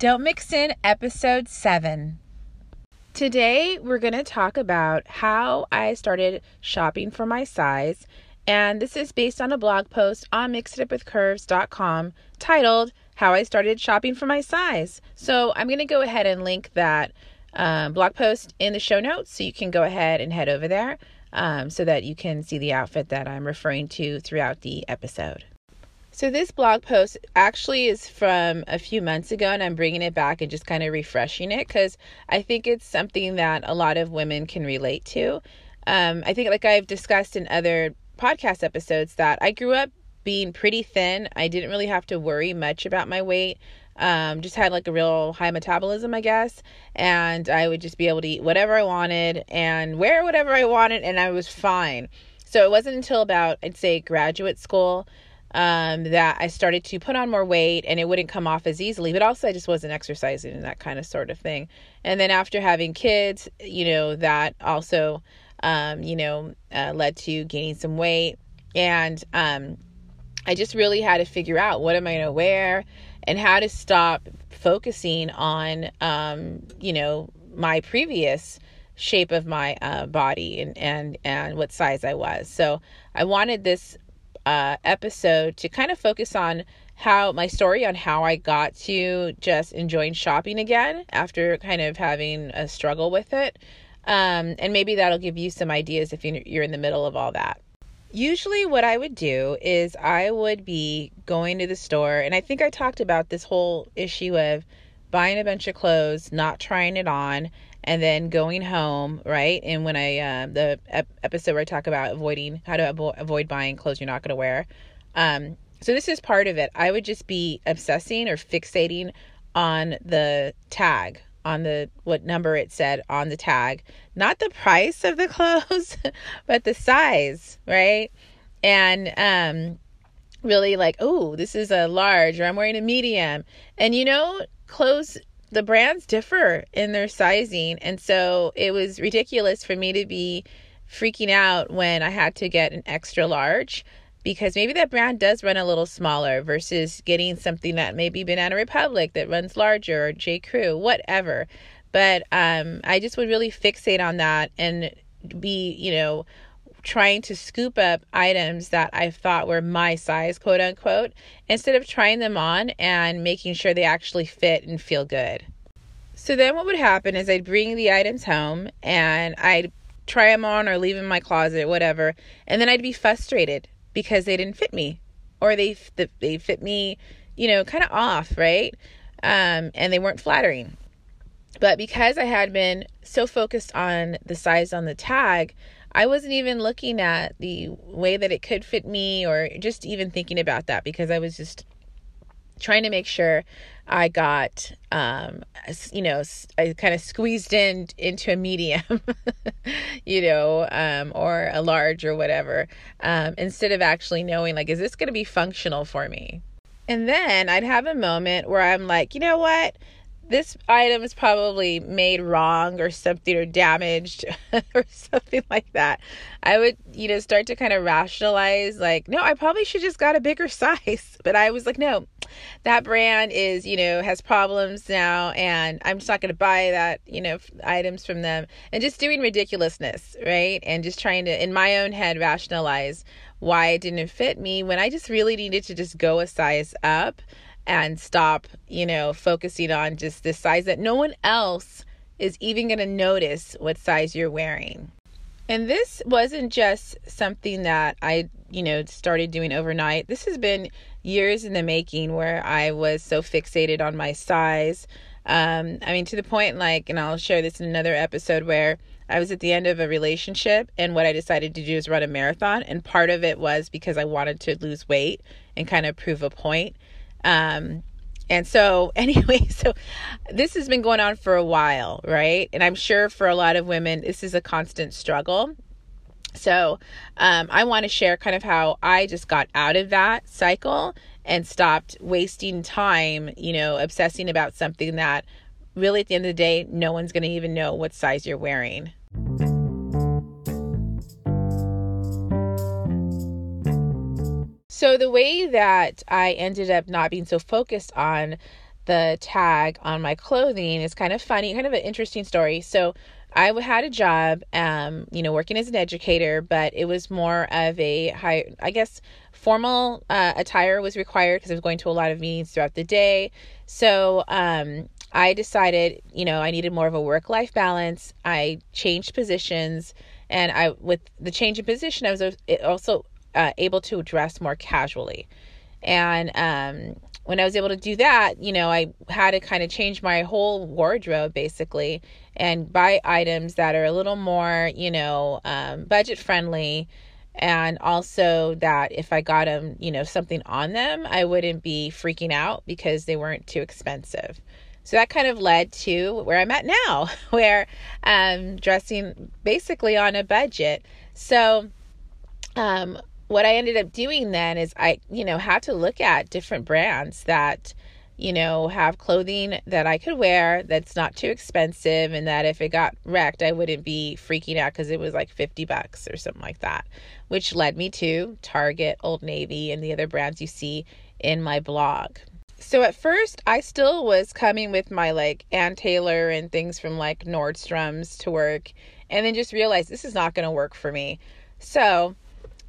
Don't Mix In, episode 7. Today, we're going to talk about how I started shopping for my size, and this is based on a blog post on mixitupwithcurves.com titled How I Started Shopping for My Size. So, I'm going to go ahead and link that uh, blog post in the show notes so you can go ahead and head over there um, so that you can see the outfit that I'm referring to throughout the episode. So, this blog post actually is from a few months ago, and I'm bringing it back and just kind of refreshing it because I think it's something that a lot of women can relate to. Um, I think, like I've discussed in other podcast episodes, that I grew up being pretty thin. I didn't really have to worry much about my weight. Um, just had like a real high metabolism, I guess. And I would just be able to eat whatever I wanted and wear whatever I wanted, and I was fine. So, it wasn't until about, I'd say, graduate school um, that I started to put on more weight and it wouldn't come off as easily, but also I just wasn't exercising and that kind of sort of thing. And then after having kids, you know, that also, um, you know, uh, led to gaining some weight. And um, I just really had to figure out what am I going to wear and how to stop focusing on, um, you know, my previous shape of my uh, body and, and, and what size I was. So I wanted this uh, episode to kind of focus on how my story on how I got to just enjoying shopping again after kind of having a struggle with it. Um, and maybe that'll give you some ideas if you're in the middle of all that. Usually, what I would do is I would be going to the store, and I think I talked about this whole issue of buying a bunch of clothes, not trying it on, and then going home, right? And when I uh, the ep- episode where I talk about avoiding how to avo- avoid buying clothes you're not going to wear. Um, so this is part of it. I would just be obsessing or fixating on the tag, on the what number it said on the tag, not the price of the clothes, but the size, right? And um, really like, oh, this is a large, or I'm wearing a medium, and you know, clothes the brands differ in their sizing. And so it was ridiculous for me to be freaking out when I had to get an extra large because maybe that brand does run a little smaller versus getting something that maybe Banana Republic that runs larger or J. Crew, whatever. But um, I just would really fixate on that and be, you know, trying to scoop up items that I thought were my size, quote unquote, instead of trying them on and making sure they actually fit and feel good. So then what would happen is I'd bring the items home and I'd try them on or leave them in my closet, whatever, and then I'd be frustrated because they didn't fit me or they they fit me, you know, kind of off, right? Um, and they weren't flattering. But because I had been so focused on the size on the tag, I wasn't even looking at the way that it could fit me or just even thinking about that because I was just trying to make sure I got, um, you know, I kind of squeezed in into a medium, you know, um, or a large or whatever, um, instead of actually knowing, like, is this going to be functional for me? And then I'd have a moment where I'm like, you know what? This item is probably made wrong or something or damaged or something like that. I would, you know, start to kind of rationalize like, no, I probably should just got a bigger size. But I was like, no, that brand is, you know, has problems now and I'm just not going to buy that, you know, items from them and just doing ridiculousness, right? And just trying to in my own head rationalize why it didn't fit me when I just really needed to just go a size up and stop, you know, focusing on just the size that no one else is even going to notice what size you're wearing. And this wasn't just something that I, you know, started doing overnight. This has been years in the making where I was so fixated on my size. Um, I mean, to the point, like, and I'll share this in another episode where I was at the end of a relationship, and what I decided to do is run a marathon. And part of it was because I wanted to lose weight and kind of prove a point. Um, and so, anyway, so this has been going on for a while, right? And I'm sure for a lot of women, this is a constant struggle. So, um, I want to share kind of how I just got out of that cycle and stopped wasting time, you know, obsessing about something that really at the end of the day, no one's going to even know what size you're wearing. So, the way that I ended up not being so focused on the tag on my clothing is kind of funny, kind of an interesting story. So, I had a job, um, you know, working as an educator, but it was more of a high, I guess, formal uh, attire was required because I was going to a lot of meetings throughout the day. So, um, I decided, you know, I needed more of a work life balance. I changed positions, and I, with the change in position, I was also uh, able to dress more casually. And um, when I was able to do that, you know, I had to kind of change my whole wardrobe basically and buy items that are a little more, you know, um, budget friendly. And also that if I got them, you know, something on them, I wouldn't be freaking out because they weren't too expensive. So that kind of led to where I'm at now, where I'm dressing basically on a budget. So, um, what I ended up doing then is I, you know, had to look at different brands that, you know, have clothing that I could wear that's not too expensive and that if it got wrecked, I wouldn't be freaking out because it was like 50 bucks or something like that, which led me to Target, Old Navy, and the other brands you see in my blog. So at first, I still was coming with my like Ann Taylor and things from like Nordstrom's to work, and then just realized this is not going to work for me. So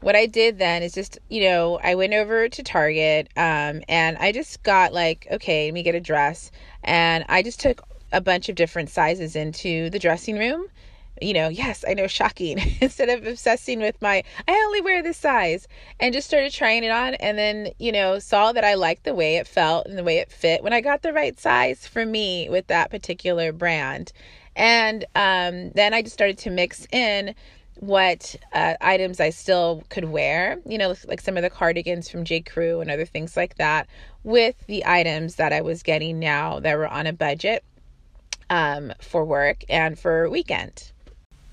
what I did then is just, you know, I went over to Target um, and I just got like, okay, let me get a dress. And I just took a bunch of different sizes into the dressing room. You know, yes, I know, shocking. Instead of obsessing with my, I only wear this size, and just started trying it on, and then, you know, saw that I liked the way it felt and the way it fit when I got the right size for me with that particular brand. And um, then I just started to mix in what uh, items I still could wear, you know, like some of the cardigans from J. Crew and other things like that, with the items that I was getting now that were on a budget um, for work and for weekend.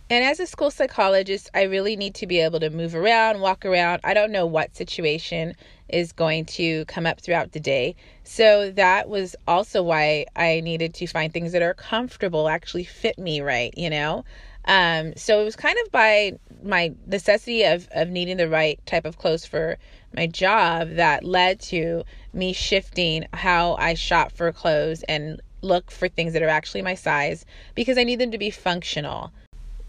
And as a school psychologist, I really need to be able to move around, walk around. I don't know what situation is going to come up throughout the day. So that was also why I needed to find things that are comfortable, actually fit me right, you know? Um, so it was kind of by my necessity of, of needing the right type of clothes for my job that led to me shifting how I shop for clothes and look for things that are actually my size because I need them to be functional.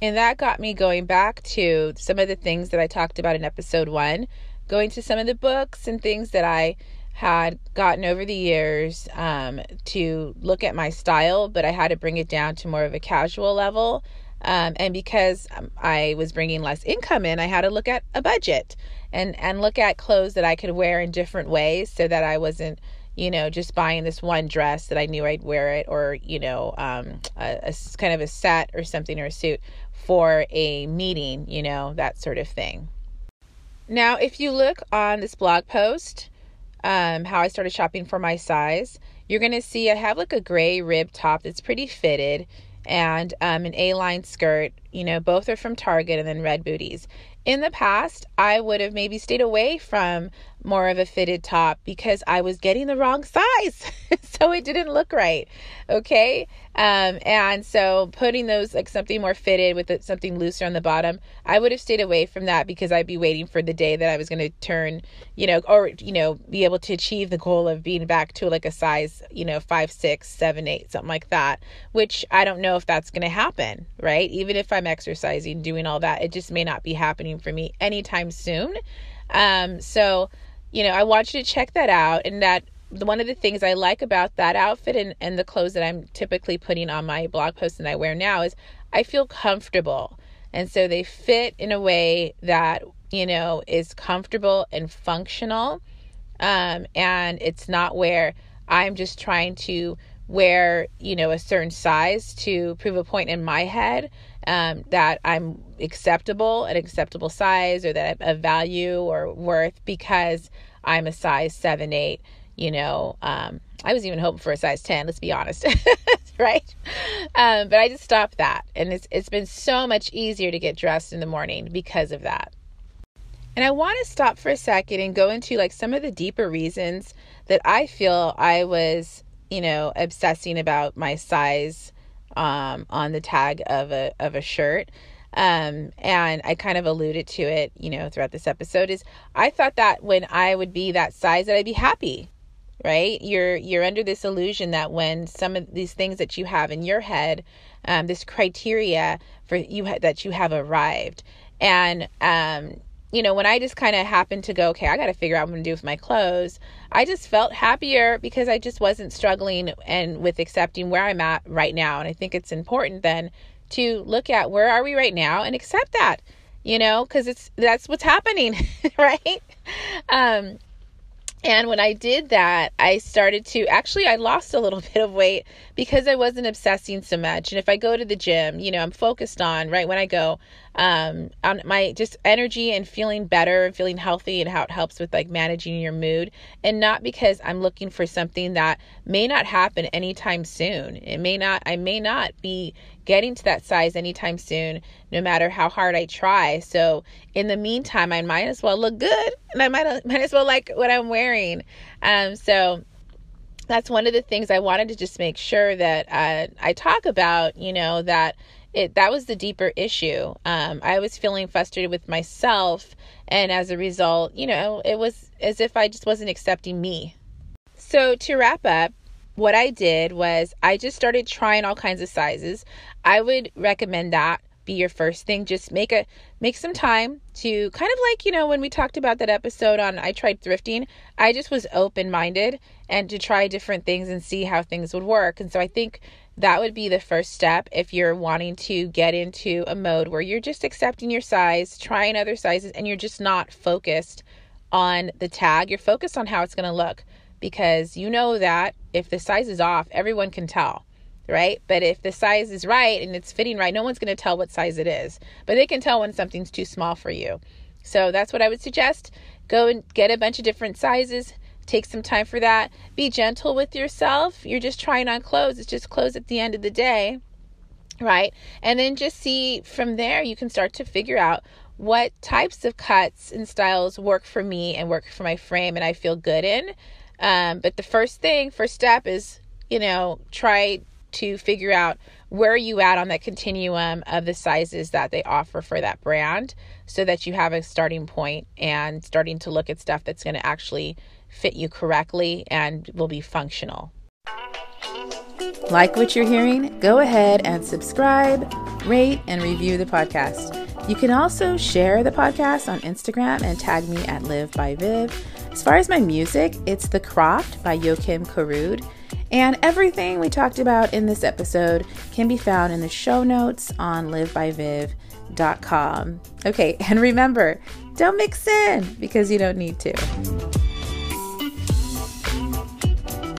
And that got me going back to some of the things that I talked about in episode one, going to some of the books and things that I had gotten over the years um, to look at my style, but I had to bring it down to more of a casual level um, and because um, I was bringing less income in, I had to look at a budget and and look at clothes that I could wear in different ways, so that I wasn't, you know, just buying this one dress that I knew I'd wear it, or you know, um, a, a kind of a set or something or a suit for a meeting, you know, that sort of thing. Now, if you look on this blog post, um, how I started shopping for my size, you're gonna see I have like a gray rib top that's pretty fitted and um, an A line skirt. You know, both are from Target and then red booties. In the past, I would have maybe stayed away from more of a fitted top because I was getting the wrong size. so it didn't look right. Okay. Um, and so putting those like something more fitted with something looser on the bottom, I would have stayed away from that because I'd be waiting for the day that I was going to turn, you know, or, you know, be able to achieve the goal of being back to like a size, you know, five, six, seven, eight, something like that, which I don't know if that's going to happen, right? Even if I'm exercising, doing all that, it just may not be happening for me anytime soon. Um, so, you know, I want you to check that out and that one of the things I like about that outfit and, and the clothes that I'm typically putting on my blog post and I wear now is I feel comfortable. And so they fit in a way that, you know, is comfortable and functional. Um, and it's not where I'm just trying to wear, you know, a certain size to prove a point in my head um, that I'm acceptable, an acceptable size, or that I'm of value or worth because I'm a size seven, eight you know, um, I was even hoping for a size 10, let's be honest. right? Um, but I just stopped that. And it's, it's been so much easier to get dressed in the morning because of that. And I want to stop for a second and go into like some of the deeper reasons that I feel I was, you know, obsessing about my size um, on the tag of a of a shirt. Um, and I kind of alluded to it, you know, throughout this episode is I thought that when I would be that size that I'd be happy, right? You're you're under this illusion that when some of these things that you have in your head, um, this criteria for you ha- that you have arrived, and um, you know, when I just kind of happened to go, okay, I got to figure out what I'm going to do with my clothes, I just felt happier because I just wasn't struggling and with accepting where I'm at right now. And I think it's important then to look at where are we right now and accept that, you know, because it's that's what's happening, right? Um, and when I did that, I started to actually, I lost a little bit of weight because I wasn't obsessing so much. And if I go to the gym, you know, I'm focused on right when I go, um, on my just energy and feeling better and feeling healthy and how it helps with like managing your mood. And not because I'm looking for something that may not happen anytime soon. It may not, I may not be getting to that size anytime soon, no matter how hard I try. So in the meantime, I might as well look good and I might, might as well like what I'm wearing. Um, so that's one of the things I wanted to just make sure that uh, I talk about, you know, that it that was the deeper issue. Um, I was feeling frustrated with myself, and as a result, you know, it was as if I just wasn't accepting me. So to wrap up, what I did was I just started trying all kinds of sizes. I would recommend that be your first thing just make a make some time to kind of like you know when we talked about that episode on i tried thrifting i just was open minded and to try different things and see how things would work and so i think that would be the first step if you're wanting to get into a mode where you're just accepting your size, trying other sizes, and you're just not focused on the tag. You're focused on how it's going to look because you know that if the size is off, everyone can tell, right? But if the size is right and it's fitting right, no one's going to tell what size it is, but they can tell when something's too small for you. So that's what I would suggest. Go and get a bunch of different sizes Take some time for that. Be gentle with yourself. You're just trying on clothes. It's just clothes at the end of the day, right? And then just see from there, you can start to figure out what types of cuts and styles work for me and work for my frame and I feel good in. Um, but the first thing, first step is, you know, try to figure out where are you at on that continuum of the sizes that they offer for that brand so that you have a starting point and starting to look at stuff that's going to actually fit you correctly and will be functional. Like what you're hearing? Go ahead and subscribe, rate, and review the podcast. You can also share the podcast on Instagram and tag me at Liv by Viv. As far as my music, it's The Croft by Joakim Karud. And everything we talked about in this episode can be found in the show notes on livbyviv.com. Okay, and remember, don't mix in because you don't need to.